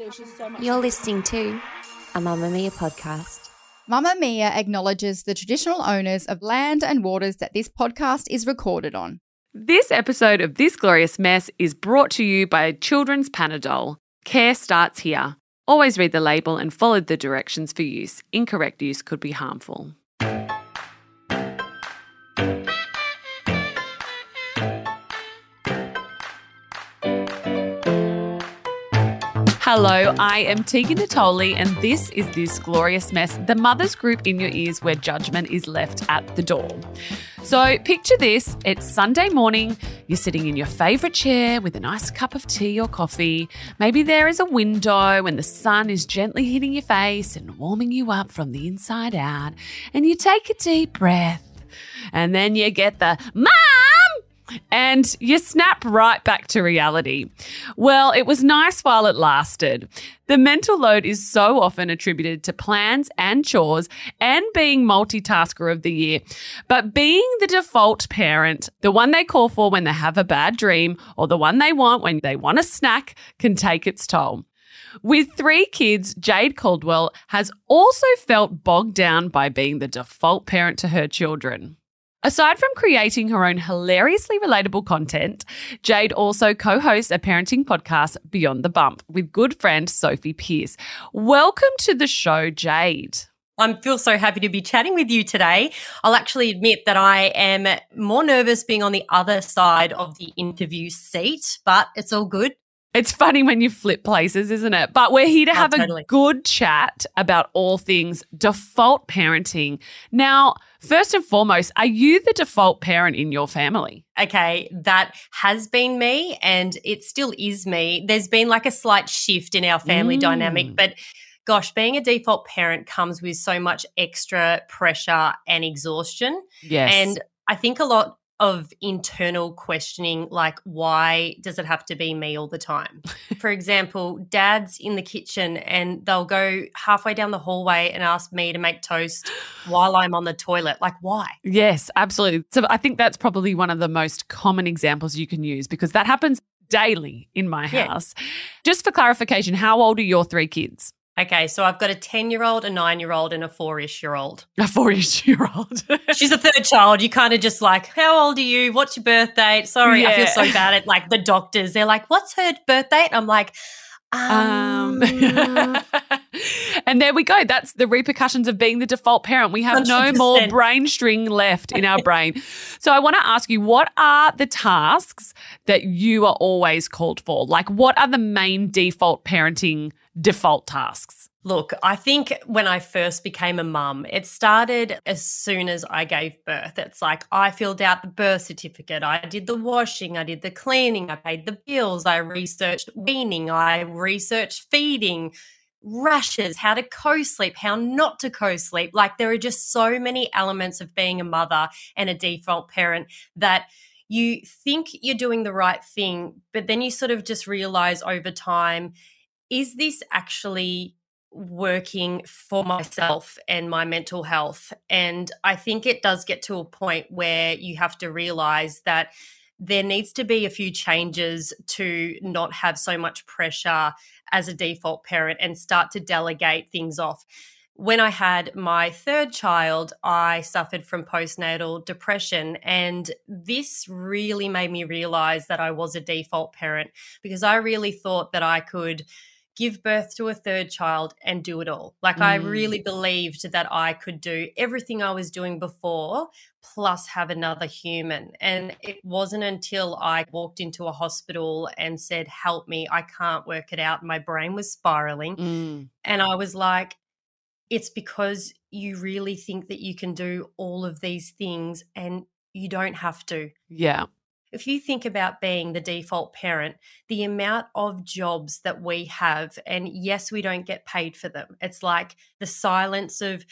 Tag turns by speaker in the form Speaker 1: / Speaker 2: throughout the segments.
Speaker 1: There's just so much.
Speaker 2: You're listening to a Mamamia podcast.
Speaker 3: Mamamia acknowledges the traditional owners of land and waters that this podcast is recorded on.
Speaker 4: This episode of This Glorious Mess is brought to you by Children's Panadol. Care starts here. Always read the label and follow the directions for use. Incorrect use could be harmful. Hello, I am Tegan Natoli, and this is This Glorious Mess, the mother's group in your ears where judgment is left at the door. So, picture this it's Sunday morning, you're sitting in your favourite chair with a nice cup of tea or coffee. Maybe there is a window and the sun is gently hitting your face and warming you up from the inside out, and you take a deep breath. And then you get the mom and you snap right back to reality. Well, it was nice while it lasted. The mental load is so often attributed to plans and chores and being multitasker of the year. But being the default parent, the one they call for when they have a bad dream or the one they want when they want a snack, can take its toll. With three kids, Jayde Couldwell has also felt bogged down by being the default parent to her children. Aside from creating her own hilariously relatable content, Jayde also co hosts a parenting podcast, Beyond the Bump, with good friend Sophie Pierce. Welcome to the show, Jayde.
Speaker 5: I feel so happy to be chatting with you today. I'll actually admit that I am more nervous being on the other side of the interview seat, but it's all good.
Speaker 4: It's funny when you flip places, isn't it? But we're here to
Speaker 5: Oh,
Speaker 4: have
Speaker 5: totally.
Speaker 4: a good chat about all things default parenting. Now, first and foremost, are you the default parent in your family?
Speaker 5: Okay, that has been me and it still is me. There's been like a slight shift in our family
Speaker 4: Mm.
Speaker 5: dynamic, but gosh, being a default parent comes with so much extra pressure and exhaustion.
Speaker 4: Yes.
Speaker 5: And I think a lot of internal questioning, like, why does it have to be me all the time? For example, dad's in the kitchen and they'll go halfway down the hallway and ask me to make toast while I'm on the toilet. Like, why?
Speaker 4: Yes, absolutely. So I think that's probably one of the most common examples you can use because that happens daily in my
Speaker 5: Yeah.
Speaker 4: house. Just for clarification, how old are your three kids?
Speaker 5: Okay, so I've got a 10 year old, a nine year old, and a four ish year old.
Speaker 4: A four-ish year old.
Speaker 5: She's a third child. You kind of just like, how old are you? What's your birth date? Sorry, I feel so bad at like the doctors. They're like, what's her birth date? I'm like, um,
Speaker 4: and there we go. That's the repercussions of being the default parent. We have no more
Speaker 5: 100%.
Speaker 4: brain string left in our brain. So I want to ask you, what are the tasks that you are always called for? Like, what are the main default parenting default tasks?
Speaker 5: Look, I think when I first became a mum, it started as soon as I gave birth. It's like I filled out the birth certificate, I did the washing, I did the cleaning, I paid the bills, I researched weaning, I researched feeding, rashes, how to co sleep, how not to co sleep. Like there are just so many elements of being a mother and a default parent that you think you're doing the right thing, but then you sort of just realize over time is this actually working for myself and my mental health? And I think it does get to a point where you have to realize that there needs to be a few changes to not have so much pressure as a default parent and start to delegate things off. When I had my third child, I suffered from postnatal depression. And this really made me realize that I was a default parent because I really thought that I could give birth to a third child and do it all. Like I
Speaker 4: Mm.
Speaker 5: really believed that I could do everything I was doing before plus have another human. And it wasn't until I walked into a hospital and said, "Help me, I can't work it out." My brain was spiraling
Speaker 4: Mm.
Speaker 5: and I was like it's because you really think that you can do all of these things and you don't have to
Speaker 4: Yeah.
Speaker 5: If you think about being the default parent, the amount of jobs that we have, and yes, we don't get paid for them. It's like the silence of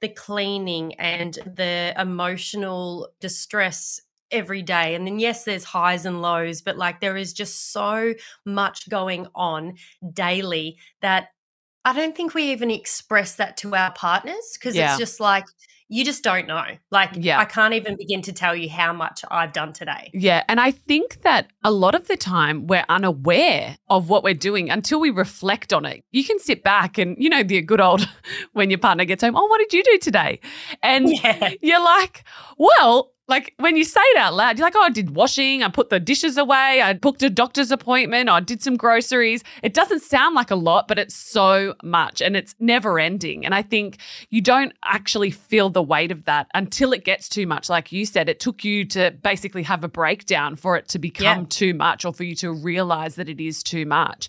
Speaker 5: the cleaning and the emotional distress every day. And then, yes, there's highs and lows, but like there is just so much going on daily that I don't think we even express that to our partners because
Speaker 4: Yeah.
Speaker 5: it's just like you just don't know. Like
Speaker 4: Yeah.
Speaker 5: I can't even begin to tell you how much I've done today.
Speaker 4: Yeah. And I think that a lot of the time we're unaware of what we're doing until we reflect on it. You can sit back and, you know, the good old when your partner gets home, oh, what did you do today? And
Speaker 5: Yeah.
Speaker 4: you're like, well, like when you say it out loud, you're like, oh, I did washing, I put the dishes away, I booked a doctor's appointment, I did some groceries. It doesn't sound like a lot, but it's so much and it's never ending. And I think you don't actually feel the weight of that until it gets too much. Like you said, it took you to basically have a breakdown for it to become
Speaker 5: Yeah.
Speaker 4: too much or for you to realize that it is too much.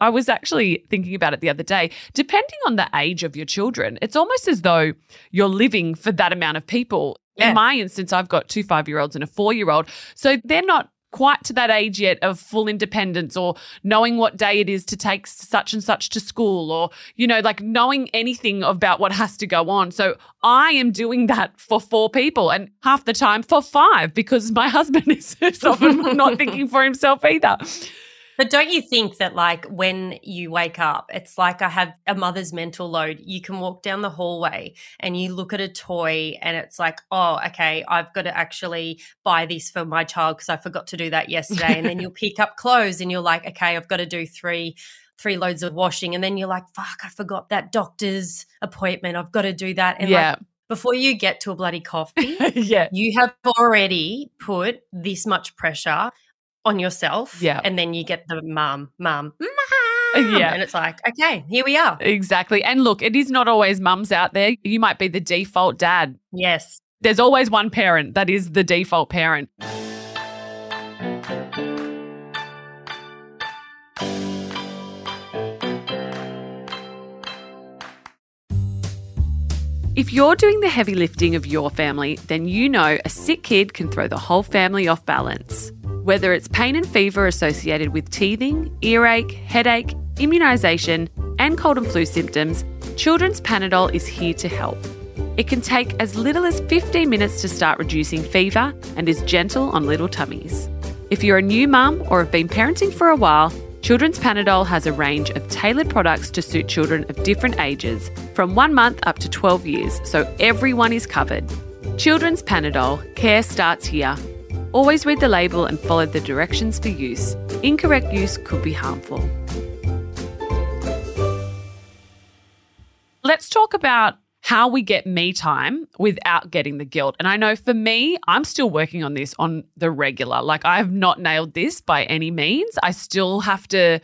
Speaker 4: I was actually thinking about it the other day. Depending on the age of your children, it's almost as though you're living for that amount of people.
Speaker 5: Yeah.
Speaker 4: In my instance, I've got two five year olds and a four year old. So they're not quite to that age yet of full independence or knowing what day it is to take such and such to school or, you know, like knowing anything about what has to go on. So I am doing that for four people and half the time for five because my husband is often not thinking for himself either.
Speaker 5: But don't you think that, like, when you wake up, it's like I have a mother's mental load. You can walk down the hallway and you look at a toy, and it's like, oh, okay, I've got to actually buy this for my child because I forgot to do that yesterday. and then you'll pick up clothes and you're like, okay, I've got to do three. Three loads of washing, and then you're like, "Fuck! I forgot that doctor's appointment. I've got to do that." And
Speaker 4: yeah.
Speaker 5: like, before you get to a bloody coffee,
Speaker 4: yeah.
Speaker 5: you have already put this much pressure on yourself.
Speaker 4: Yeah.
Speaker 5: And then you get the mum, mum, uh, mum.
Speaker 4: Yeah.
Speaker 5: And it's like, okay, here we are.
Speaker 4: Exactly. And look, it is not always mums out there. You might be the default dad.
Speaker 5: Yes.
Speaker 4: There's always one parent that is the default parent. If you're doing the heavy lifting of your family, then you know a sick kid can throw the whole family off balance. Whether it's pain and fever associated with teething, earache, headache, immunisation, and cold and flu symptoms, Children's Panadol is here to help. It can take as little as 15 minutes to start reducing fever and is gentle on little tummies. If you're a new mum or have been parenting for a while, Children's Panadol has a range of tailored products to suit children of different ages, from one month up to 12 years, so everyone is covered. Children's Panadol, care starts here. Always read the label and follow the directions for use. Incorrect use could be harmful. Let's talk about how we get me time without getting the guilt. And I know for me, I'm still working on this on the regular. Like I have not nailed this by any means. I still have to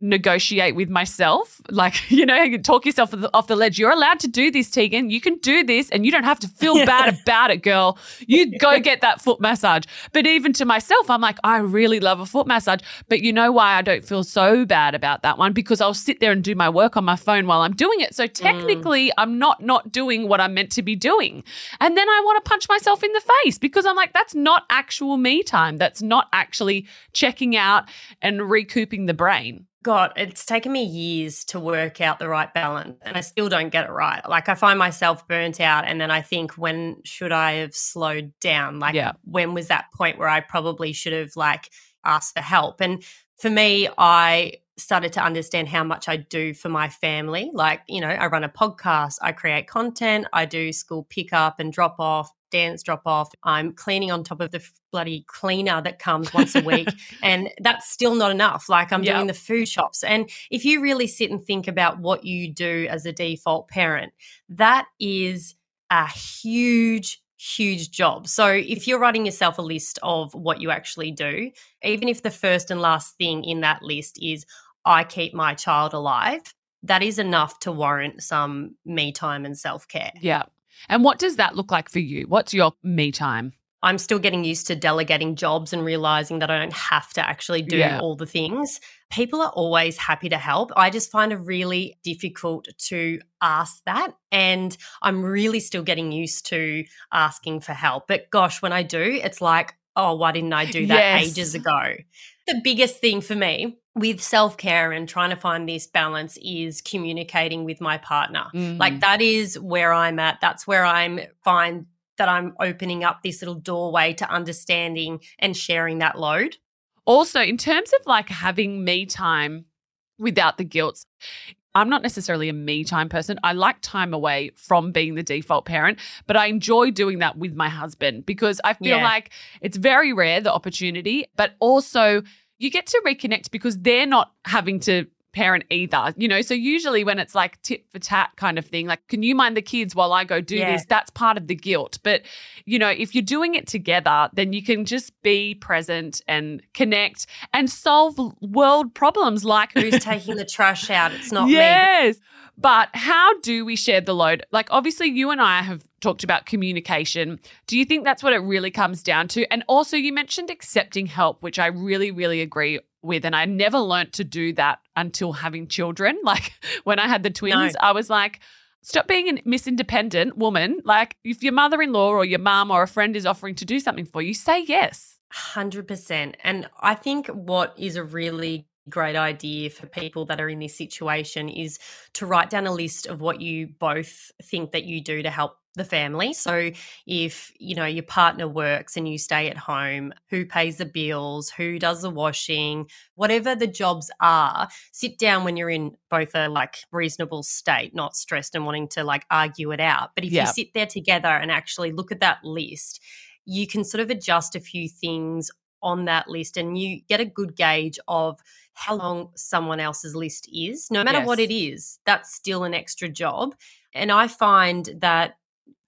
Speaker 4: negotiate with myself. Like, you know, you talk yourself off the- off the ledge. You're allowed to do this, Tegan. You can do this and you don't have to feel bad about it, girl. You go get that foot massage. But even to myself, I'm like, I really love a foot massage. But you know why I don't feel so bad about that one? Because I'll sit there and do my work on my phone while I'm doing it. So mm. technically, I'm not not doing what I'm meant to be doing. And then I want to punch myself in the face because I'm like, that's not actual me time. That's not actually checking out and recouping the brain.
Speaker 5: God, it's taken me years to work out the right balance and I still don't get it right. Like I find myself burnt out and then I think when should I have slowed down? Like
Speaker 4: Yeah.
Speaker 5: when was that point where I probably should have like asked for help? And for me, I started to understand how much I do for my family. Like, you know, I run a podcast, I create content, I do school pickup and drop off, dance drop off. I'm cleaning on top of the bloody cleaner that comes once a week. and that's still not enough. Like, I'm
Speaker 4: Yeah.
Speaker 5: doing the food shops. And if you really sit and think about what you do as a default parent, that is a huge huge job. So if you're writing yourself a list of what you actually do, even if the first and last thing in that list is I keep my child alive, that is enough to warrant some me time and self-care.
Speaker 4: Yeah. And what does that look like for you? What's your me time?
Speaker 5: I'm still getting used to delegating jobs and realizing that I don't have to actually do
Speaker 4: Yeah.
Speaker 5: all the things. People are always happy to help. I just find it really difficult to ask that. And I'm really still getting used to asking for help. But gosh, when I do, it's like, oh, why didn't I do that
Speaker 4: Yes.
Speaker 5: ages ago? The biggest thing for me with self care and trying to find this balance is communicating with my partner.
Speaker 4: Mm.
Speaker 5: Like that is where I'm at. That's where I'm find that I'm opening up this little doorway to understanding and sharing that load.
Speaker 4: also, in terms of like having me time without the guilt, I'm not necessarily a me time person. I like time away from being the default parent, but I enjoy doing that with my husband because I feel
Speaker 5: Yeah.
Speaker 4: like it's very rare the opportunity, but also you get to reconnect because they're not having to parent either, you know? So usually when it's like tit for tat kind of thing, like, can you mind the kids while I go do
Speaker 5: Yeah.
Speaker 4: this? That's part of the guilt. But, you know, if you're doing it together, then you can just be present and connect and solve world problems like
Speaker 5: Who's taking the trash out? It's not me.
Speaker 4: yes. But how do we share the load? Like, obviously, you and I have talked about communication. Do you think that's what it really comes down to? And also, you mentioned accepting help, which I really, really agree with. And I never learnt to do that until having children. Like, when I had the twins, I was like, Stop being a Miss Independent woman. Like, if your mother in law or your mum or a friend is offering to do something for you, say yes.
Speaker 5: 100%. And I think what is a really great idea for people that are in this situation is to write down a list of what you both think that you do to help the family. So if, you know, your partner works and you stay at home, who pays the bills, who does the washing, whatever the jobs are, sit down when you're in both a like reasonable state, not stressed and wanting to like argue it out. But if
Speaker 4: Yeah.
Speaker 5: you sit there together and actually look at that list, you can sort of adjust a few things on that list and you get a good gauge of how long someone else's list is. No matter what it is, that's still an extra job. And I find that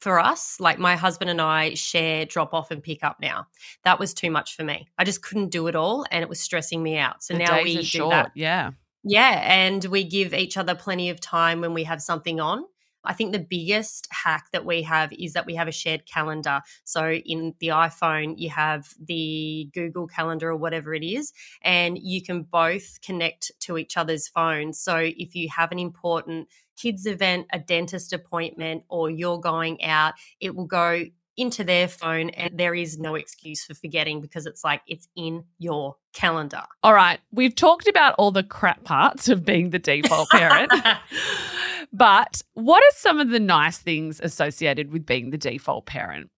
Speaker 5: for us, like my husband and I share drop off and pick up now. That was too much for me. I just couldn't do it all and it was stressing me out. So
Speaker 4: the
Speaker 5: now we do
Speaker 4: short.
Speaker 5: that.
Speaker 4: Yeah.
Speaker 5: Yeah, and we give each other plenty of time when we have something on. I think the biggest hack that we have is that we have a shared calendar. So in the iPhone, you have the Google Calendar or whatever it is, and you can both connect to each other's phones. So if you have an important kids event, a dentist appointment, or you're going out, it will go into their phone and there is no excuse for forgetting because it's like it's in your calendar.
Speaker 4: All right. We've talked about all the crap parts of being the default parent. but what are some of the nice things associated with being the default parent?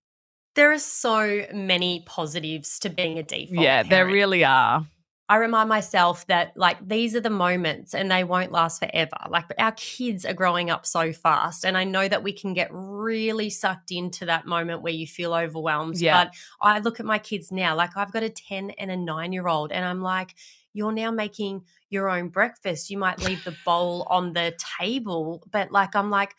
Speaker 5: There are so many positives to being a default.
Speaker 4: yeah, there really are.
Speaker 5: I remind myself that like these are the moments and they won't last forever. Like our kids are growing up so fast and I know that we can get really sucked into that moment where you feel overwhelmed.
Speaker 4: Yeah.
Speaker 5: But I look at my kids now, like I've got a 10 and a 9-year-old and I'm like you're now making your own breakfast. You might leave the bowl on the table, but like I'm like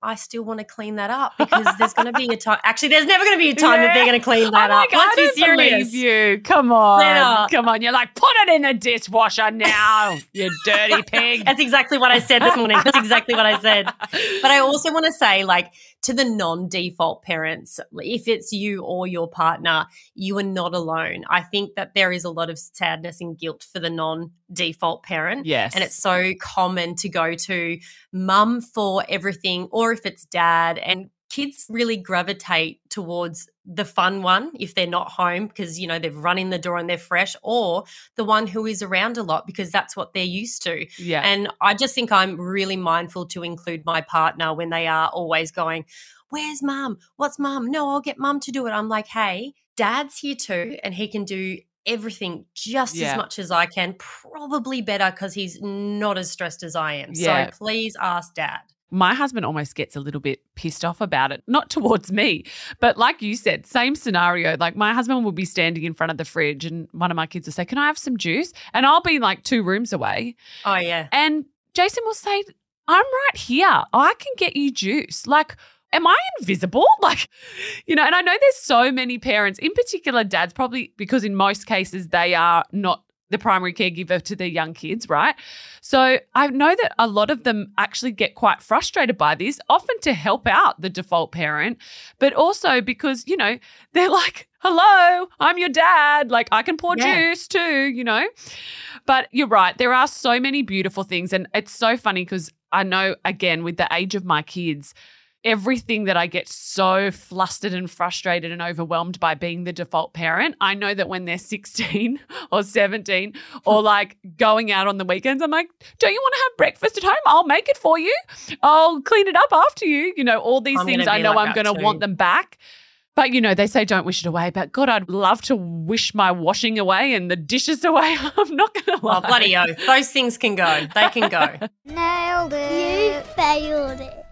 Speaker 5: I still want to clean that up because there's going to be a time. Actually, there's never going to be a time that they're going to clean that up. Let's be serious.
Speaker 4: you. Come on.
Speaker 5: Yeah.
Speaker 4: Come on. You're like, put it in the dishwasher now, you dirty pig.
Speaker 5: That's exactly what I said this morning. That's exactly what I said. But I also want to say, like, to the non default parents, if it's you or your partner, you are not alone. I think that there is a lot of sadness and guilt for the non default parent.
Speaker 4: yes.
Speaker 5: And it's so common to go to mum for everything, or if it's dad. And kids really gravitate towards the fun one if they're not home because, you know, they've run in the door and they're fresh, or the one who is around a lot because that's what they're used to.
Speaker 4: yeah.
Speaker 5: And I just think I'm really mindful to include my partner when they are always going, Where's mum? What's mum? No, I'll get mum to do it. I'm like, Hey, dad's here too, and he can do everything just
Speaker 4: Yeah.
Speaker 5: as much as I can, probably better because he's not as stressed as I am.
Speaker 4: Yeah.
Speaker 5: So please ask dad.
Speaker 4: My husband almost gets a little bit pissed off about it, not towards me, but like you said, same scenario. Like my husband will be standing in front of the fridge and one of my kids will say, Can I have some juice? And I'll be like two rooms away.
Speaker 5: Oh, yeah.
Speaker 4: And Jason will say, I'm right here. I can get you juice. Like, am I invisible? Like, you know, and I know there's so many parents, in particular dads, probably because in most cases they are not the primary caregiver to their young kids, right? So I know that a lot of them actually get quite frustrated by this, often to help out the default parent, but also because, you know, they're like, hello, I'm your dad. Like, I can pour
Speaker 5: Yeah.
Speaker 4: juice too, you know? But you're right. There are so many beautiful things. And it's so funny because I know, again, with the age of my kids, everything that I get so flustered and frustrated and overwhelmed by being the default parent, I know that when they're 16 or 17 or like going out on the weekends, I'm like, don't you want to have breakfast at home? I'll make it for you. I'll clean it up after you. You know, all these
Speaker 5: I'm
Speaker 4: things I know
Speaker 5: like
Speaker 4: I'm going to want them back. But you know, they say don't wish it away. But God, I'd love to wish my washing away and the dishes away. I'm not going to oh, lie.
Speaker 5: Oh, bloody oath. Those things can go. They can go.
Speaker 1: Nailed it. You failed it.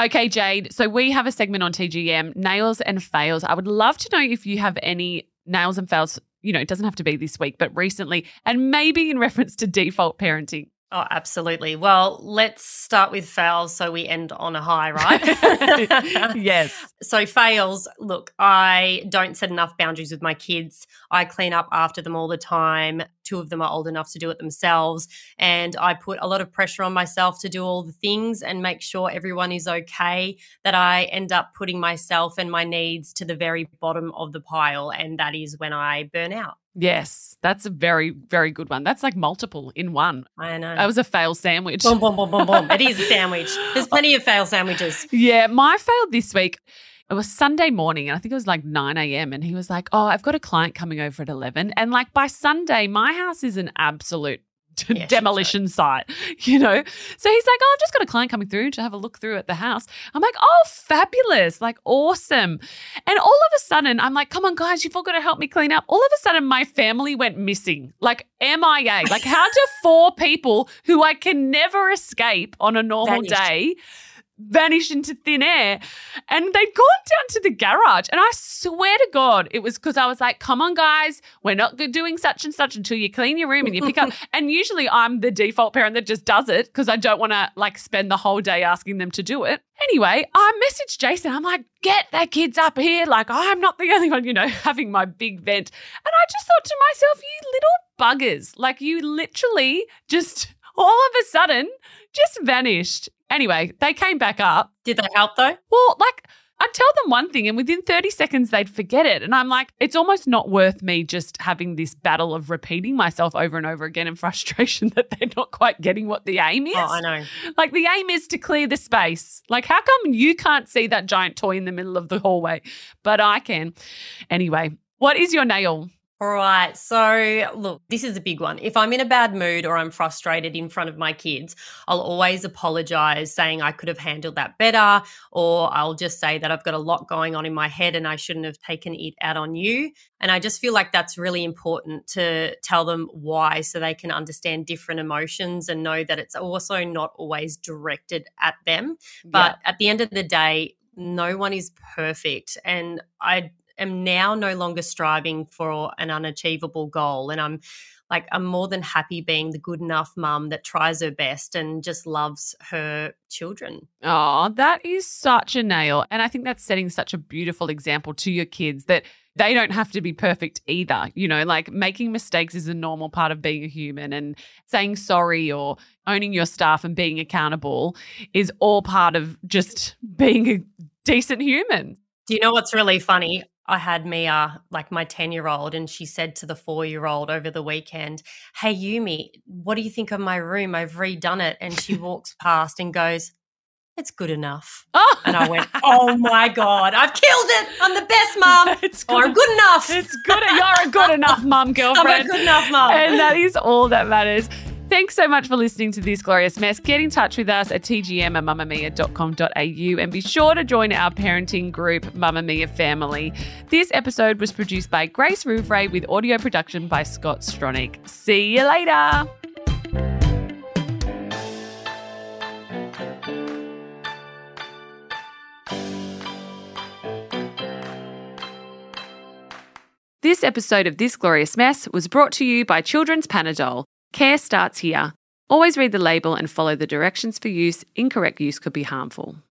Speaker 4: Okay, Jayde. So we have a segment on TGM, nails and fails. I would love to know if you have any nails and fails. You know, it doesn't have to be this week, but recently, and maybe in reference to default parenting.
Speaker 5: Oh, absolutely. Well, let's start with fails so we end on a high, right?
Speaker 4: yes.
Speaker 5: So, fails look, I don't set enough boundaries with my kids. I clean up after them all the time. Two of them are old enough to do it themselves. And I put a lot of pressure on myself to do all the things and make sure everyone is okay. That I end up putting myself and my needs to the very bottom of the pile. And that is when I burn out.
Speaker 4: Yes, that's a very, very good one. That's like multiple in one.
Speaker 5: I know.
Speaker 4: That was a fail sandwich.
Speaker 5: boom, boom, boom, boom, boom. It is a sandwich. There's plenty of fail sandwiches.
Speaker 4: Yeah, my fail this week. It was Sunday morning, and I think it was like 9 a.m. And he was like, Oh, I've got a client coming over at 11. And like by Sunday, my house is an absolute
Speaker 5: Yeah,
Speaker 4: demolition site, you know? So he's like, Oh, I've just got a client coming through to have a look through at the house. I'm like, Oh, fabulous. Like, awesome. And all of a sudden, I'm like, Come on, guys, you've all got to help me clean up. All of a sudden, my family went missing, like MIA. Like, how do four people who I can never escape on a normal
Speaker 5: Vanished.
Speaker 4: day? Vanish into thin air. And they'd gone down to the garage. And I swear to God, it was because I was like, come on, guys, we're not doing such and such until you clean your room and you pick up. and usually I'm the default parent that just does it because I don't want to like spend the whole day asking them to do it. Anyway, I messaged Jason. I'm like, get that kids up here. Like, I'm not the only one, you know, having my big vent. And I just thought to myself, you little buggers, like you literally just all of a sudden just vanished. Anyway, they came back up.
Speaker 5: Did they help though?
Speaker 4: Well, like I'd tell them one thing and within 30 seconds they'd forget it. And I'm like, it's almost not worth me just having this battle of repeating myself over and over again in frustration that they're not quite getting what the aim oh, is.
Speaker 5: Oh, I know.
Speaker 4: Like the aim is to clear the space. Like, how come you can't see that giant toy in the middle of the hallway, but I can? Anyway, what is your nail?
Speaker 5: All right. So, look, this is a big one. If I'm in a bad mood or I'm frustrated in front of my kids, I'll always apologize, saying I could have handled that better, or I'll just say that I've got a lot going on in my head and I shouldn't have taken it out on you. And I just feel like that's really important to tell them why so they can understand different emotions and know that it's also not always directed at them. But at the end of the day, no one is perfect. And I am now no longer striving for an unachievable goal. And I'm like, I'm more than happy being the good enough mum that tries her best and just loves her children.
Speaker 4: Oh, that is such a nail. And I think that's setting such a beautiful example to your kids that they don't have to be perfect either. You know, like making mistakes is a normal part of being a human and saying sorry or owning your staff and being accountable is all part of just being a decent human.
Speaker 5: Do you know what's really funny? I had Mia, uh, like my 10 year old, and she said to the four year old over the weekend, Hey, Yumi, what do you think of my room? I've redone it. And she walks past and goes, It's good enough.
Speaker 4: Oh,
Speaker 5: And I went, Oh my God, I've killed it. I'm the best mum.
Speaker 4: it's
Speaker 5: Or. I'm good enough.
Speaker 4: It's good. You're a good enough mum, girlfriend."
Speaker 5: I'm a good enough mum.
Speaker 4: and that is all that matters. Thanks so much for listening to this glorious mess. Get in touch with us at tgm at mamamia.com.au and be sure to join our parenting group, Mamamia Family. This episode was produced by Grace Rouvray with audio production by Scott Stronach. See you later. This episode of This Glorious Mess was brought to you by Children's Panadol. Care starts here. Always read the label and follow the directions for use. Incorrect use could be harmful.